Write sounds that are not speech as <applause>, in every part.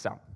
Sound.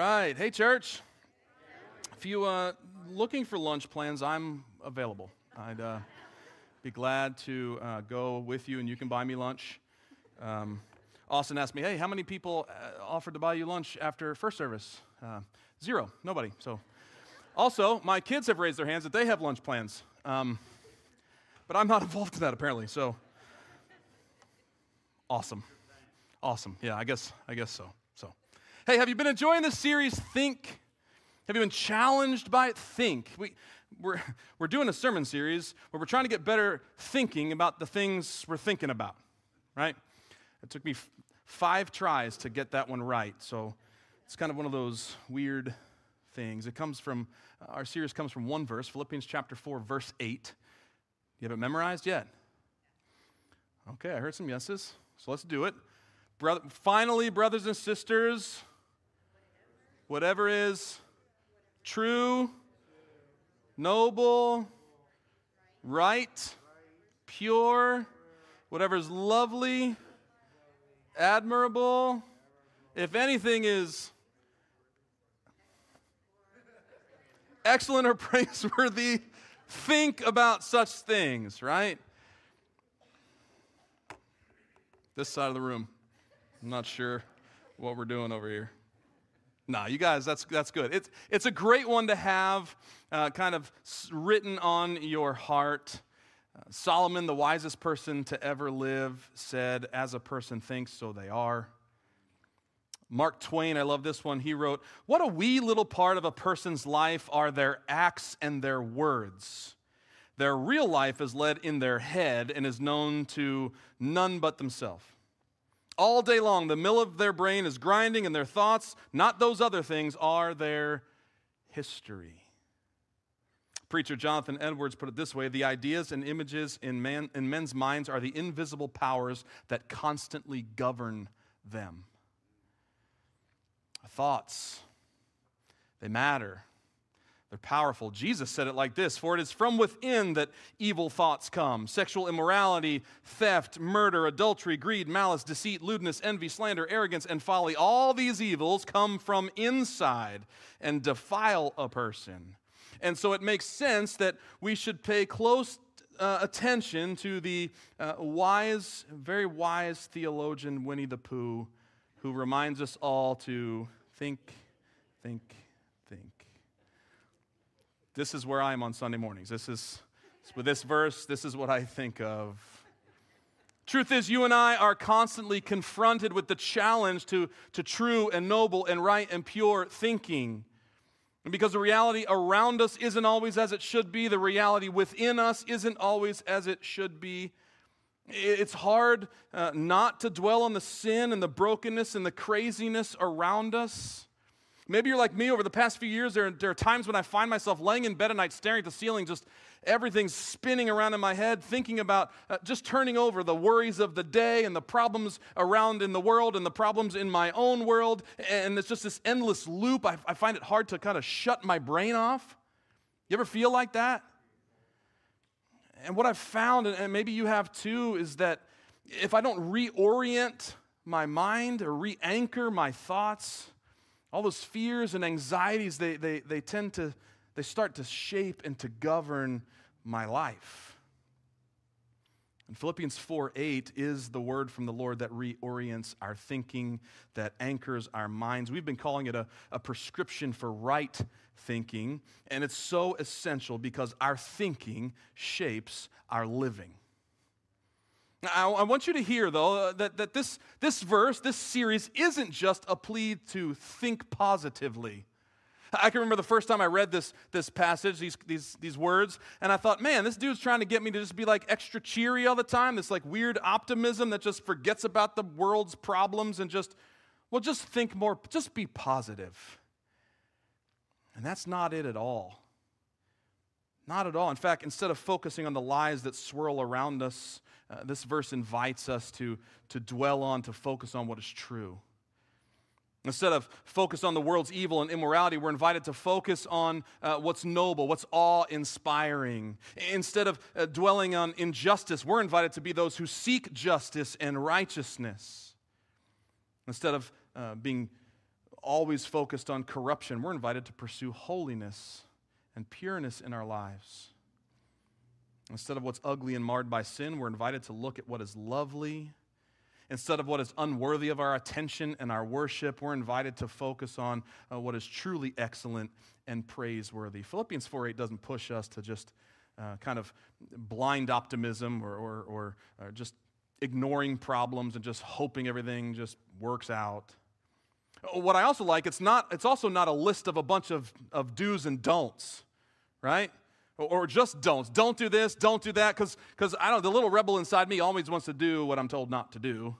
Right. Hey, church. If you uh, looking for lunch plans, I'm available. I'd uh, be glad to uh, go with you, and you can buy me lunch. Um, Austin asked me, "Hey, how many people uh, offered to buy you lunch after first service?" Uh, zero. Nobody. So, also, my kids have raised their hands that they have lunch plans, um, but I'm not <laughs> involved in that apparently. So, awesome, awesome. Yeah, I guess I guess so. Hey, have you been enjoying this series, Think? Have you been challenged by it? Think. We, we're, we're doing a sermon series where we're trying to get better thinking about the things we're thinking about, right? It took me f- five tries to get that one right. So it's kind of one of those weird things. It comes from, our series comes from one verse, Philippians chapter 4, verse 8. You have it memorized yet? Okay, I heard some yeses. So let's do it. Brother, finally, brothers and sisters, whatever is true, noble, right, pure, whatever is lovely, admirable, if anything is excellent or <laughs> praiseworthy, think about such things, right? This side of the room, I'm not sure what we're doing over here. No, you guys, that's, that's good. It's, it's a great one to have uh, kind of written on your heart. Uh, Solomon, the wisest person to ever live, said, As a person thinks, so they are. Mark Twain, I love this one. He wrote, What a wee little part of a person's life are their acts and their words. Their real life is led in their head and is known to none but themselves. All day long, the mill of their brain is grinding, and their thoughts, not those other things, are their history. Preacher Jonathan Edwards put it this way The ideas and images in, man, in men's minds are the invisible powers that constantly govern them. Thoughts, they matter. They're powerful. Jesus said it like this For it is from within that evil thoughts come sexual immorality, theft, murder, adultery, greed, malice, deceit, lewdness, envy, slander, arrogance, and folly. All these evils come from inside and defile a person. And so it makes sense that we should pay close uh, attention to the uh, wise, very wise theologian Winnie the Pooh, who reminds us all to think, think, think this is where I am on Sunday mornings. This is, with this verse, this is what I think of. Truth is, you and I are constantly confronted with the challenge to, to true and noble and right and pure thinking. And because the reality around us isn't always as it should be, the reality within us isn't always as it should be. It's hard uh, not to dwell on the sin and the brokenness and the craziness around us. Maybe you're like me over the past few years. There, there are times when I find myself laying in bed at night, staring at the ceiling, just everything's spinning around in my head, thinking about uh, just turning over the worries of the day and the problems around in the world and the problems in my own world. And it's just this endless loop. I, I find it hard to kind of shut my brain off. You ever feel like that? And what I've found, and maybe you have too, is that if I don't reorient my mind or re anchor my thoughts, all those fears and anxieties, they, they, they tend to, they start to shape and to govern my life. And Philippians 4 8 is the word from the Lord that reorients our thinking, that anchors our minds. We've been calling it a, a prescription for right thinking, and it's so essential because our thinking shapes our living. I, I want you to hear, though, uh, that, that this, this verse, this series, isn't just a plea to think positively. I can remember the first time I read this, this passage, these, these, these words, and I thought, man, this dude's trying to get me to just be like extra cheery all the time, this like weird optimism that just forgets about the world's problems and just Well, just think more, just be positive. And that's not it at all. Not at all. In fact, instead of focusing on the lies that swirl around us, uh, this verse invites us to, to dwell on, to focus on what is true. Instead of focus on the world's evil and immorality, we're invited to focus on uh, what's noble, what's awe inspiring. Instead of uh, dwelling on injustice, we're invited to be those who seek justice and righteousness. Instead of uh, being always focused on corruption, we're invited to pursue holiness and pureness in our lives. Instead of what's ugly and marred by sin, we're invited to look at what is lovely Instead of what is unworthy of our attention and our worship, we're invited to focus on uh, what is truly excellent and praiseworthy. Philippians 4 8 doesn't push us to just uh, kind of blind optimism or, or, or, or just ignoring problems and just hoping everything just works out. What I also like, it's, not, it's also not a list of a bunch of, of do's and don'ts, right? Or just don'ts. Don't do this, don't do that, because I don't the little rebel inside me always wants to do what I'm told not to do.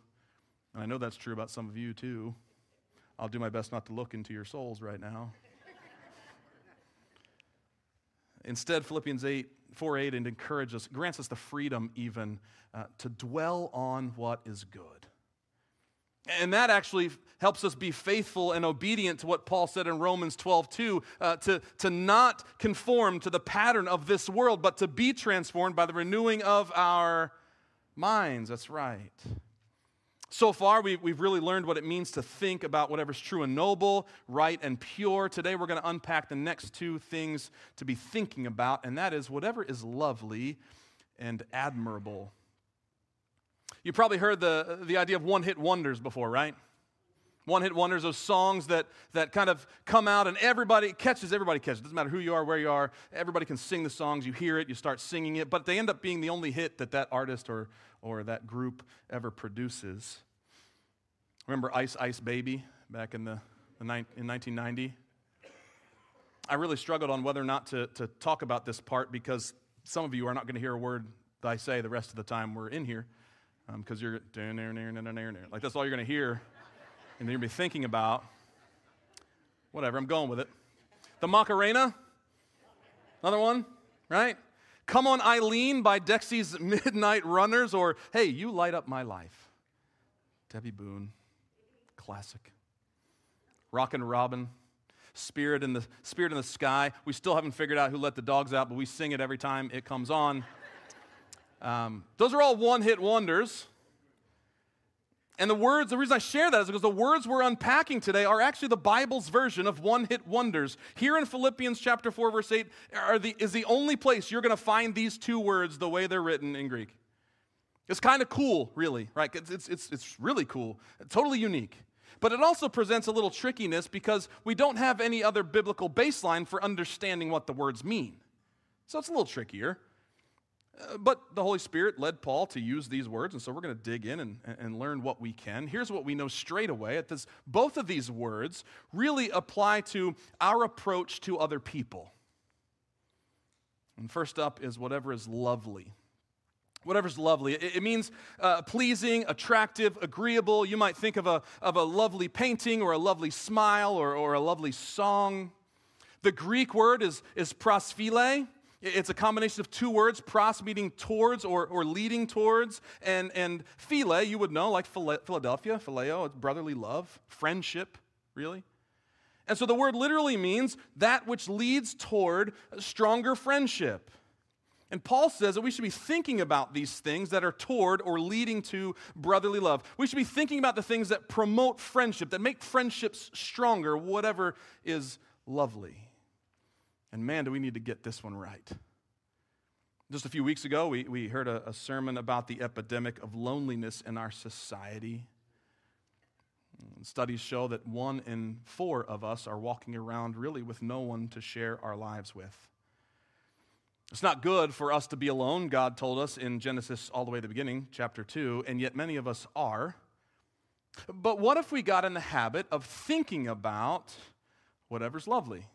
And I know that's true about some of you too. I'll do my best not to look into your souls right now. Instead, Philippians 8, 4 8, and encourages grants us the freedom even uh, to dwell on what is good. And that actually helps us be faithful and obedient to what Paul said in Romans 12, 2, uh, to, to not conform to the pattern of this world, but to be transformed by the renewing of our minds. That's right. So far, we, we've really learned what it means to think about whatever's true and noble, right and pure. Today, we're going to unpack the next two things to be thinking about, and that is whatever is lovely and admirable. You probably heard the, the idea of one hit wonders before, right? One hit wonders, those songs that, that kind of come out and everybody catches, everybody catches. It doesn't matter who you are, where you are, everybody can sing the songs. You hear it, you start singing it, but they end up being the only hit that that artist or, or that group ever produces. Remember Ice Ice Baby back in, the, the in 1990? I really struggled on whether or not to, to talk about this part because some of you are not going to hear a word that I say the rest of the time we're in here because um, you're doing, like that's all you're going to hear and then to be thinking about whatever i'm going with it. The macarena another one right? Come on eileen by dexy's <laughs> midnight runners or hey you light up my life. Debbie boone classic. Rockin' robin spirit in the spirit in the sky. We still haven't figured out who let the dogs out but we sing it every time it comes on um, those are all one hit wonders. And the words, the reason I share that is because the words we're unpacking today are actually the Bible's version of one hit wonders. Here in Philippians chapter 4, verse 8, the, is the only place you're going to find these two words the way they're written in Greek. It's kind of cool, really, right? It's, it's, it's, it's really cool, totally unique. But it also presents a little trickiness because we don't have any other biblical baseline for understanding what the words mean. So it's a little trickier. Uh, but the Holy Spirit led Paul to use these words, and so we're going to dig in and, and learn what we can. Here's what we know straight away this, both of these words really apply to our approach to other people. And first up is whatever is lovely. Whatever's lovely. It, it means uh, pleasing, attractive, agreeable. You might think of a, of a lovely painting or a lovely smile or, or a lovely song. The Greek word is, is prosphile. It's a combination of two words, pros meaning towards or, or leading towards, and, and phile, you would know, like Philadelphia, phileo, brotherly love, friendship, really. And so the word literally means that which leads toward stronger friendship. And Paul says that we should be thinking about these things that are toward or leading to brotherly love. We should be thinking about the things that promote friendship, that make friendships stronger, whatever is lovely. And man, do we need to get this one right. Just a few weeks ago, we, we heard a, a sermon about the epidemic of loneliness in our society. Studies show that one in four of us are walking around really with no one to share our lives with. It's not good for us to be alone, God told us in Genesis all the way to the beginning, chapter 2, and yet many of us are. But what if we got in the habit of thinking about whatever's lovely?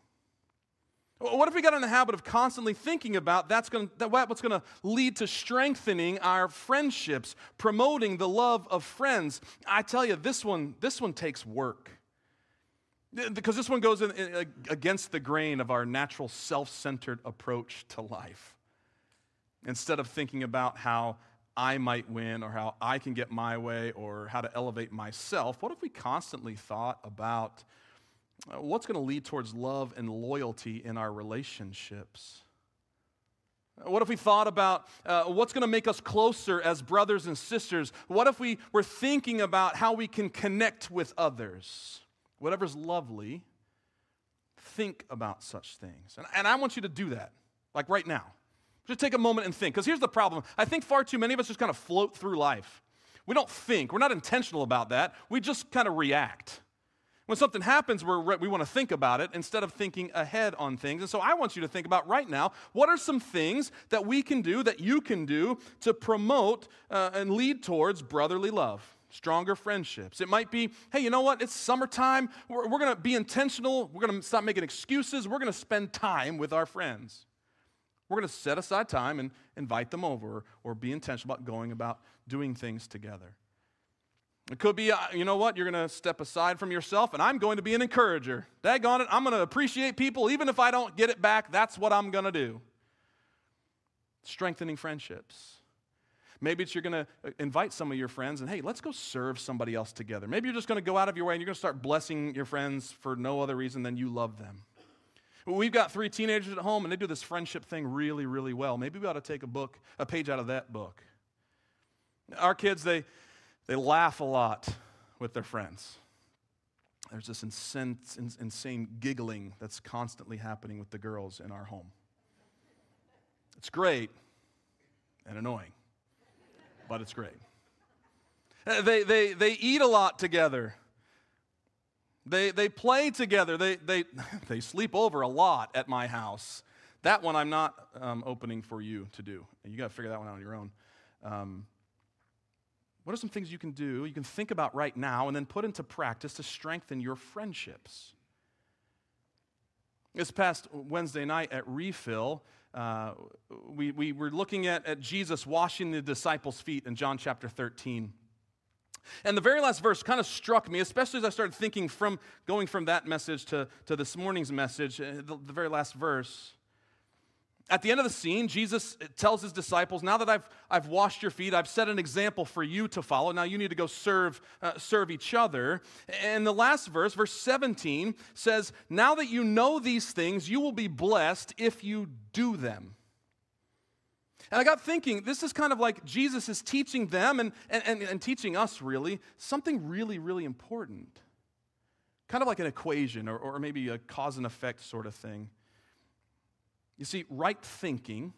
What if we got in the habit of constantly thinking about that's going that what's going to lead to strengthening our friendships, promoting the love of friends? I tell you, this one this one takes work. Because this one goes in, in, against the grain of our natural self-centered approach to life. Instead of thinking about how I might win or how I can get my way or how to elevate myself, what if we constantly thought about what's going to lead towards love and loyalty in our relationships? What if we thought about uh, what's going to make us closer as brothers and sisters? What if we were thinking about how we can connect with others? Whatever's lovely, think about such things. And, and I want you to do that, like right now. Just take a moment and think. Because here's the problem I think far too many of us just kind of float through life. We don't think, we're not intentional about that. We just kind of react. When something happens, we're, we want to think about it instead of thinking ahead on things. And so I want you to think about right now what are some things that we can do, that you can do to promote uh, and lead towards brotherly love? stronger friendships. It might be, hey, you know what? It's summertime. We're, we're going to be intentional. We're going to stop making excuses. We're going to spend time with our friends. We're going to set aside time and invite them over or be intentional about going about doing things together. It could be, uh, you know what, you're going to step aside from yourself and I'm going to be an encourager. Daggone it, I'm going to appreciate people even if I don't get it back. That's what I'm going to do. Strengthening friendships. Maybe it's you're going to uh, invite some of your friends and, hey, let's go serve somebody else together. Maybe you're just going to go out of your way and you're going to start blessing your friends for no other reason than you love them. We've got three teenagers at home and they do this friendship thing really, really well. Maybe we ought to take a book, a page out of that book. Our kids, they, they laugh a lot with their friends. There's this insane, insane giggling that's constantly happening with the girls in our home. It's great and annoying but it's great. Uh, they, they, they eat a lot together. They, they play together. They, they, <laughs> they sleep over a lot at my house. That one I'm not um, opening for you to do. You got to figure that one out on your own. Um, what are some things you can do, you can think about right now, and then put into practice to strengthen your friendships? This past Wednesday night at Refill, uh, we, we were looking at, at Jesus washing the disciples' feet in John chapter 13. And the very last verse kind of struck me, especially as I started thinking from going from that message to, to this morning's message, uh, the, the very last verse. At the end of the scene, Jesus tells his disciples, Now that I've, I've washed your feet, I've set an example for you to follow. Now you need to go serve, uh, serve each other. And the last verse, verse 17, says, Now that you know these things, you will be blessed if you do them. And I got thinking, this is kind of like Jesus is teaching them and, and, and, and teaching us, really, something really, really important. Kind of like an equation or, or maybe a cause and effect sort of thing. You see, right thinking,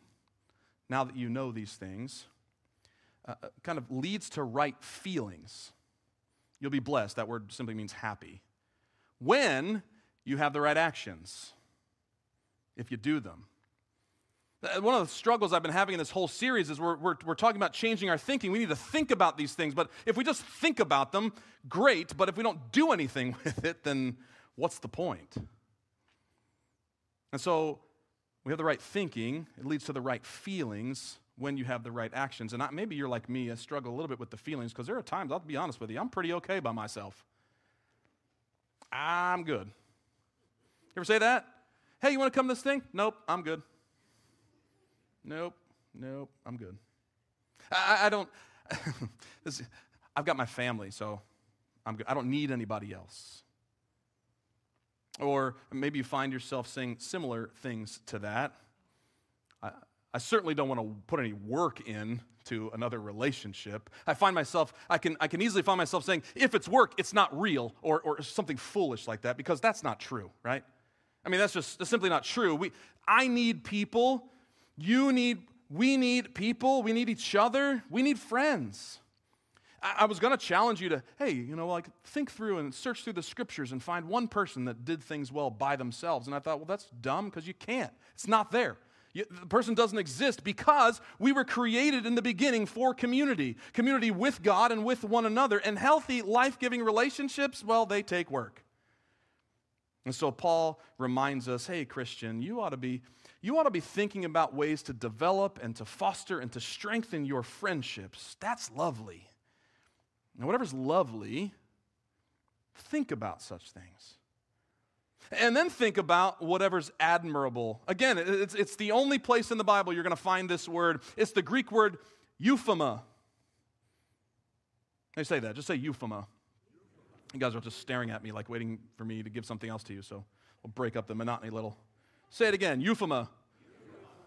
now that you know these things, uh, uh, kind of leads to right feelings. You'll be blessed. That word simply means happy. When you have the right actions, if you do them. Uh, one of the struggles I've been having in this whole series is we're, we're, we're, talking about changing our thinking. We need to think about these things, but if we just think about them, great, but if we don't do anything <laughs> with it, then what's the point? And so we have the right thinking, it leads to the right feelings when you have the right actions. And I, maybe you're like me, I struggle a little bit with the feelings because there are times, I'll be honest with you, I'm pretty okay by myself. I'm good. You ever say that? Hey, you want to come to this thing? Nope, I'm good. Nope, nope, I'm good. I, I don't, <laughs> this, I've got my family, so I'm good. I don't need anybody else. Or maybe you find yourself saying similar things to that. I, I certainly don't want to put any work in to another relationship. I find myself, I can, I can easily find myself saying, if it's work, it's not real, or, or something foolish like that, because that's not true, right? I mean, that's just that's simply not true. We, I need people. You need, we need people. We need each other. We need friends. I was going to challenge you to, hey, you know, like think through and search through the scriptures and find one person that did things well by themselves. And I thought, well, that's dumb because you can't. It's not there. You, the person doesn't exist because we were created in the beginning for community community with God and with one another. And healthy, life giving relationships, well, they take work. And so Paul reminds us hey, Christian, you ought to be. You ought to be thinking about ways to develop and to foster and to strengthen your friendships. That's lovely. And whatever's lovely, think about such things. And then think about whatever's admirable. Again, it's, it's the only place in the Bible you're going to find this word. It's the Greek word euphema. They say that. Just say euphema. You guys are just staring at me like waiting for me to give something else to you, so we'll break up the monotony a little. Say it again euphema.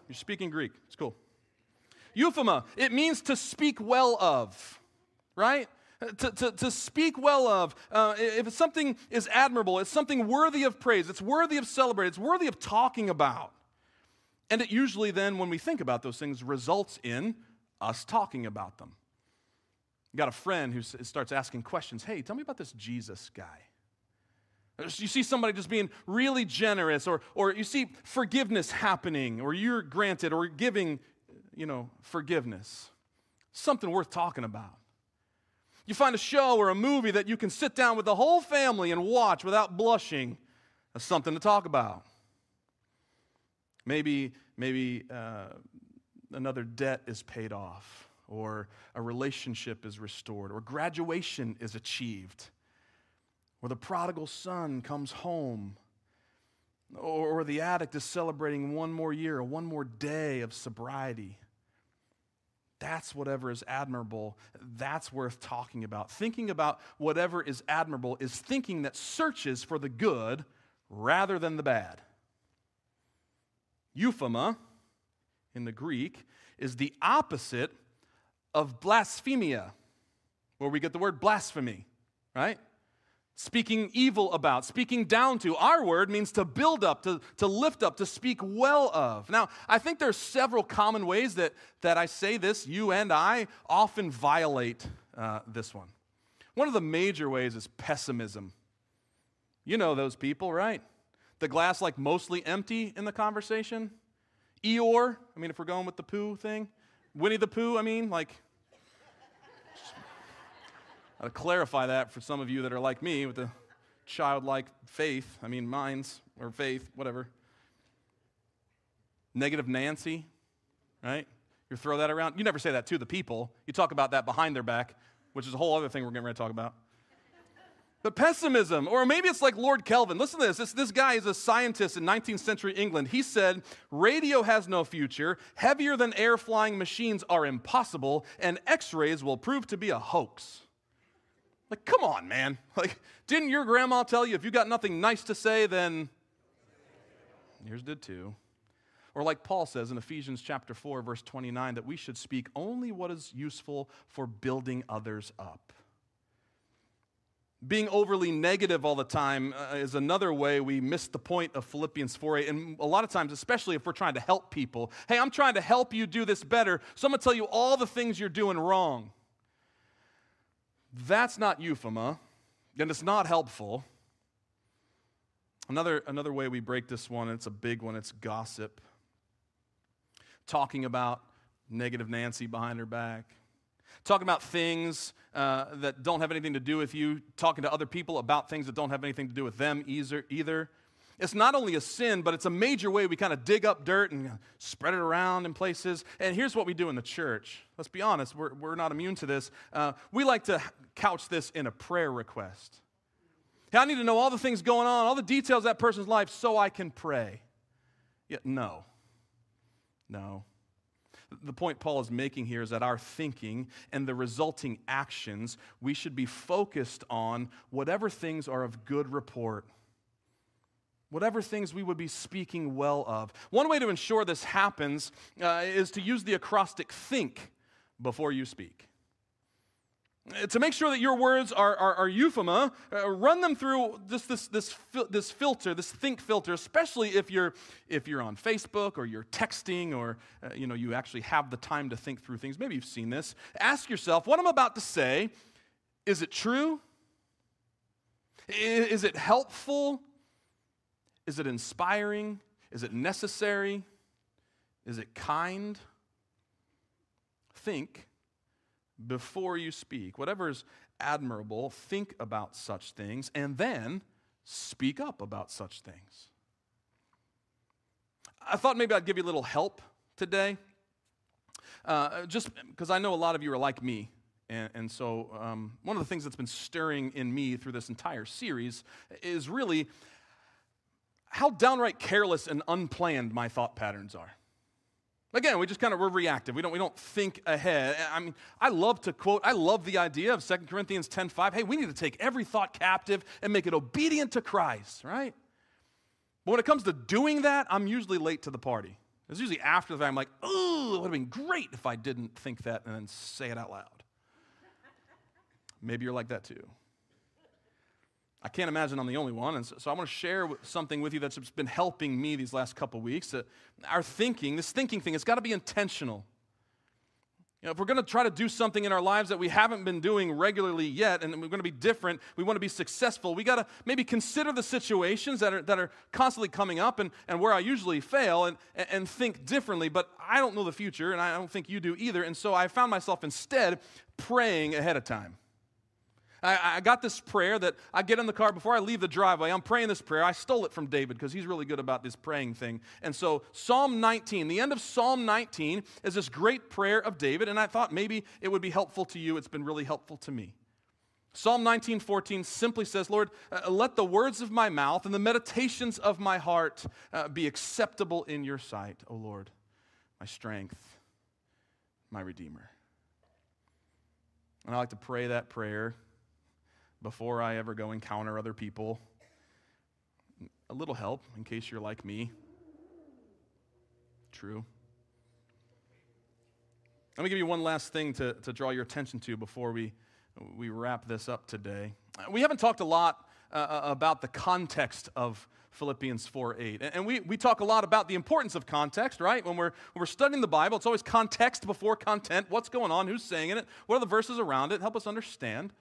You're speaking Greek. It's cool. Euphema, it means to speak well of, right? To, to, to speak well of. Uh, if something is admirable, it's something worthy of praise, it's worthy of celebrate, it's worthy of talking about. And it usually then, when we think about those things, results in us talking about them. You got a friend who starts asking questions. Hey, tell me about this Jesus guy. You see somebody just being really generous, or, or you see forgiveness happening, or you're granted, or giving, you know, forgiveness. Something worth talking about. You find a show or a movie that you can sit down with the whole family and watch without blushing. That's something to talk about. Maybe, maybe uh, another debt is paid off, or a relationship is restored, or graduation is achieved, or the prodigal son comes home, or, or the addict is celebrating one more year, or one more day of sobriety. That's whatever is admirable. That's worth talking about. Thinking about whatever is admirable is thinking that searches for the good rather than the bad. Euphema in the Greek is the opposite of blasphemia, where we get the word blasphemy, right? Speaking evil about, speaking down to. Our word means to build up, to, to lift up, to speak well of. Now, I think there's several common ways that, that I say this. You and I often violate uh, this one. One of the major ways is pessimism. You know those people, right? The glass like mostly empty in the conversation. Eeyore, I mean, if we're going with the Pooh thing, Winnie the Pooh, I mean, like i to clarify that for some of you that are like me with the childlike faith. I mean, minds or faith, whatever. Negative Nancy, right? You throw that around. You never say that to the people. You talk about that behind their back, which is a whole other thing we're getting ready to talk about. But pessimism, or maybe it's like Lord Kelvin. Listen to this. this. This guy is a scientist in 19th century England. He said, Radio has no future, heavier than air flying machines are impossible, and x rays will prove to be a hoax. Like, come on, man. <laughs> Like, didn't your grandma tell you if you got nothing nice to say, then yours did too? Or like Paul says in Ephesians chapter 4 verse 29 that we should speak only what is useful for building others up. Being overly negative all the time uh, is another way we miss the point of Philippians 4 8. And a lot of times, especially if we're trying to help people, hey, I'm trying to help you do this better. So I'm going to tell you all the things you're doing wrong. That's not euphema, and it's not helpful. Another, another way we break this one, and it's a big one, it's gossip. Talking about negative Nancy behind her back. Talking about things uh, that don't have anything to do with you. Talking to other people about things that don't have anything to do with them either. either. It's not only a sin, but it's a major way we kind of dig up dirt and spread it around in places. And here's what we do in the church. Let's be honest, we're, we're not immune to this. Uh, we like to couch this in a prayer request. Hey, I need to know all the things going on, all the details of that person's life so I can pray. Yet, no. No. The point Paul is making here is that our thinking and the resulting actions, we should be focused on whatever things are of good report whatever things we would be speaking well of. One way to ensure this happens uh, is to use the acrostic think before you speak. Uh, to make sure that your words are, are, are euphema, uh, run them through this, this, this, this filter, this think filter, especially if you're, if you're on Facebook or you're texting or uh, you, know, you actually have the time to think through things. Maybe you've seen this. Ask yourself, what I'm about to say, is it true? Is it helpful? Is it inspiring? Is it necessary? Is it kind? Think before you speak. Whatever is admirable, think about such things and then speak up about such things. I thought maybe I'd give you a little help today, uh, just because I know a lot of you are like me. And, and so, um, one of the things that's been stirring in me through this entire series is really how downright careless and unplanned my thought patterns are. Again, we just kind of we're reactive. We don't, we don't think ahead. I mean, I love to quote, I love the idea of 2 Corinthians 10:5. Hey, we need to take every thought captive and make it obedient to Christ, right? But when it comes to doing that, I'm usually late to the party. It's usually after the fact. I'm like, oh, it would have been great if I didn't think that and then say it out loud. Maybe you're like that too. I can't imagine I'm the only one. And so, so I want to share something with you that's been helping me these last couple weeks. Uh, our thinking, this thinking thing, it's got to be intentional. You know, if we're going to try to do something in our lives that we haven't been doing regularly yet, and we're going to be different, we want to be successful, we got to maybe consider the situations that are, that are constantly coming up and, and where I usually fail and, and think differently. But I don't know the future, and I don't think you do either. And so I found myself instead praying ahead of time. I, I, got this prayer that I get in the car before I leave the driveway. I'm praying this prayer. I stole it from David because he's really good about this praying thing. And so, Psalm 19, the end of Psalm 19 is this great prayer of David, and I thought maybe it would be helpful to you. It's been really helpful to me. Psalm 19:14 simply says, "Lord, uh, let the words of my mouth and the meditations of my heart uh, be acceptable in your sight, O Lord, my strength, my redeemer." And I like to pray that prayer before I ever go encounter other people. A little help in case you're like me. True. Let me give you one last thing to, to draw your attention to before we, we wrap this up today. We haven't talked a lot uh, uh about the context of Philippians 4 8. And we, we talk a lot about the importance of context, right? When we're, when we're studying the Bible, it's always context before content. What's going on? Who's saying it? What are the verses around it? Help us understand.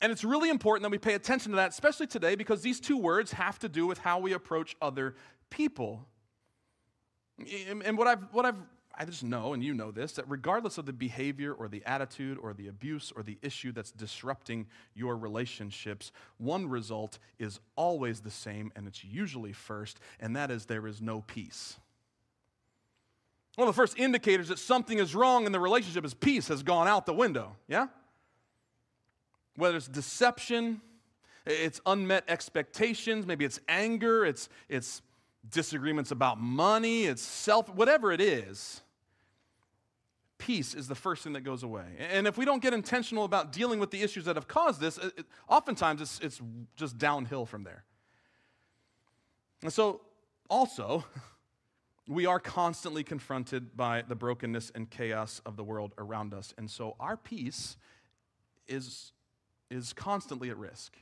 And it's really important that we pay attention to that, especially today, because these two words have to do with how we approach other people. And what I've, what I've, I just know, and you know this, that regardless of the behavior or the attitude or the abuse or the issue that's disrupting your relationships, one result is always the same, and it's usually first, and that is there is no peace. One of the first indicators that something is wrong in the relationship is peace has gone out the window. Yeah? Whether it's deception, it's unmet expectations, maybe it's anger, it's, it's disagreements about money, it's self, whatever it is, peace is the first thing that goes away. And if we don't get intentional about dealing with the issues that have caused this, it, oftentimes it's, it's just downhill from there. And so, also, <laughs> we are constantly confronted by the brokenness and chaos of the world around us. And so, our peace is is constantly at risk.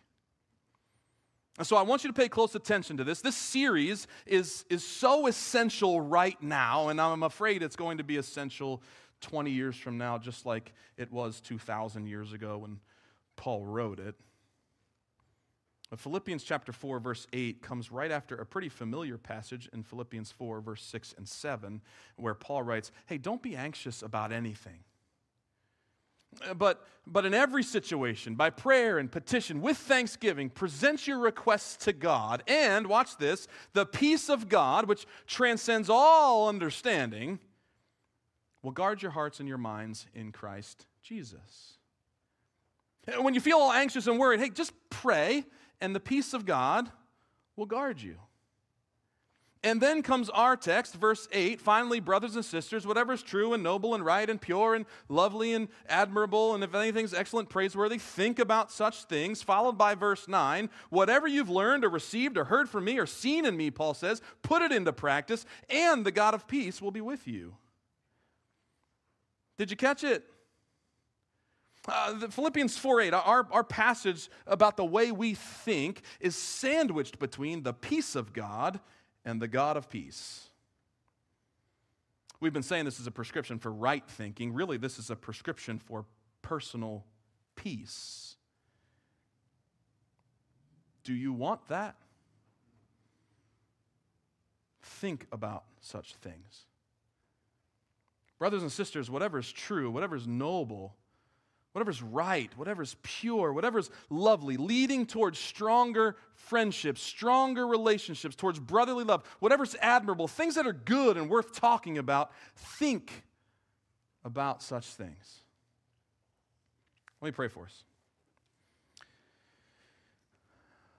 And so I want you to pay close attention to this. This series is, is so essential right now, and I'm afraid it's going to be essential 20 years from now, just like it was 2,000 years ago when Paul wrote it. But Philippians chapter 4, verse 8 comes right after a pretty familiar passage in Philippians 4, verse 6 and 7, where Paul writes, Hey, don't be anxious about anything. But, but in every situation, by prayer and petition, with thanksgiving, present your requests to God. And, watch this, the peace of God, which transcends all understanding, will guard your hearts and your minds in Christ Jesus. When you feel all anxious and worried, hey, just pray, and the peace of God will guard you. And then comes our text, verse 8. Finally, brothers and sisters, whatever is true and noble and right and pure and lovely and admirable, and if anything's excellent, praiseworthy, think about such things. Followed by verse 9. Whatever you've learned or received or heard from me or seen in me, Paul says, put it into practice, and the God of peace will be with you. Did you catch it? Uh, Philippians 4 8, our, our passage about the way we think is sandwiched between the peace of God and the God of peace. We've been saying this is a prescription for right thinking. Really, this is a prescription for personal peace. Do you want that? Think about such things. Brothers and sisters, whatever is true, whatever is noble, whatever's right, whatever's pure, whatever's lovely, leading towards stronger friendships, stronger relationships, towards brotherly love, whatever's admirable, things that are good and worth talking about, think about such things. Let me pray for us.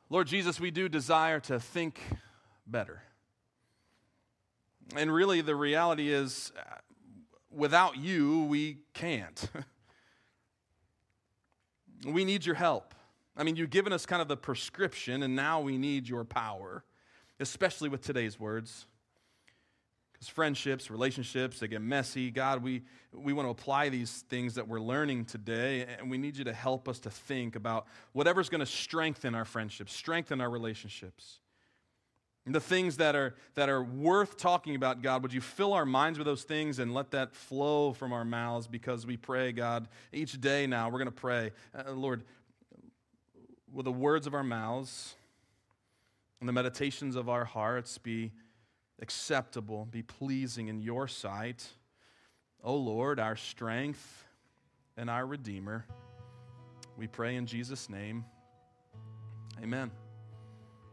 Lord Jesus, we do desire to think better. And really, the reality is, uh, without you, we can't. <laughs> we need your help. I mean, you've given us kind of the prescription, and now we need your power, especially with today's words. Because friendships, relationships, they get messy. God, we, we want to apply these things that we're learning today, and we need you to help us to think about whatever's going to strengthen our friendships, strengthen our relationships. The things that are, that are worth talking about, God, would you fill our minds with those things and let that flow from our mouths because we pray, God, each day now we're going to pray. Uh, Lord, will the words of our mouths and the meditations of our hearts be acceptable, be pleasing in your sight? O oh Lord, our strength and our Redeemer. We pray in Jesus' name. Amen.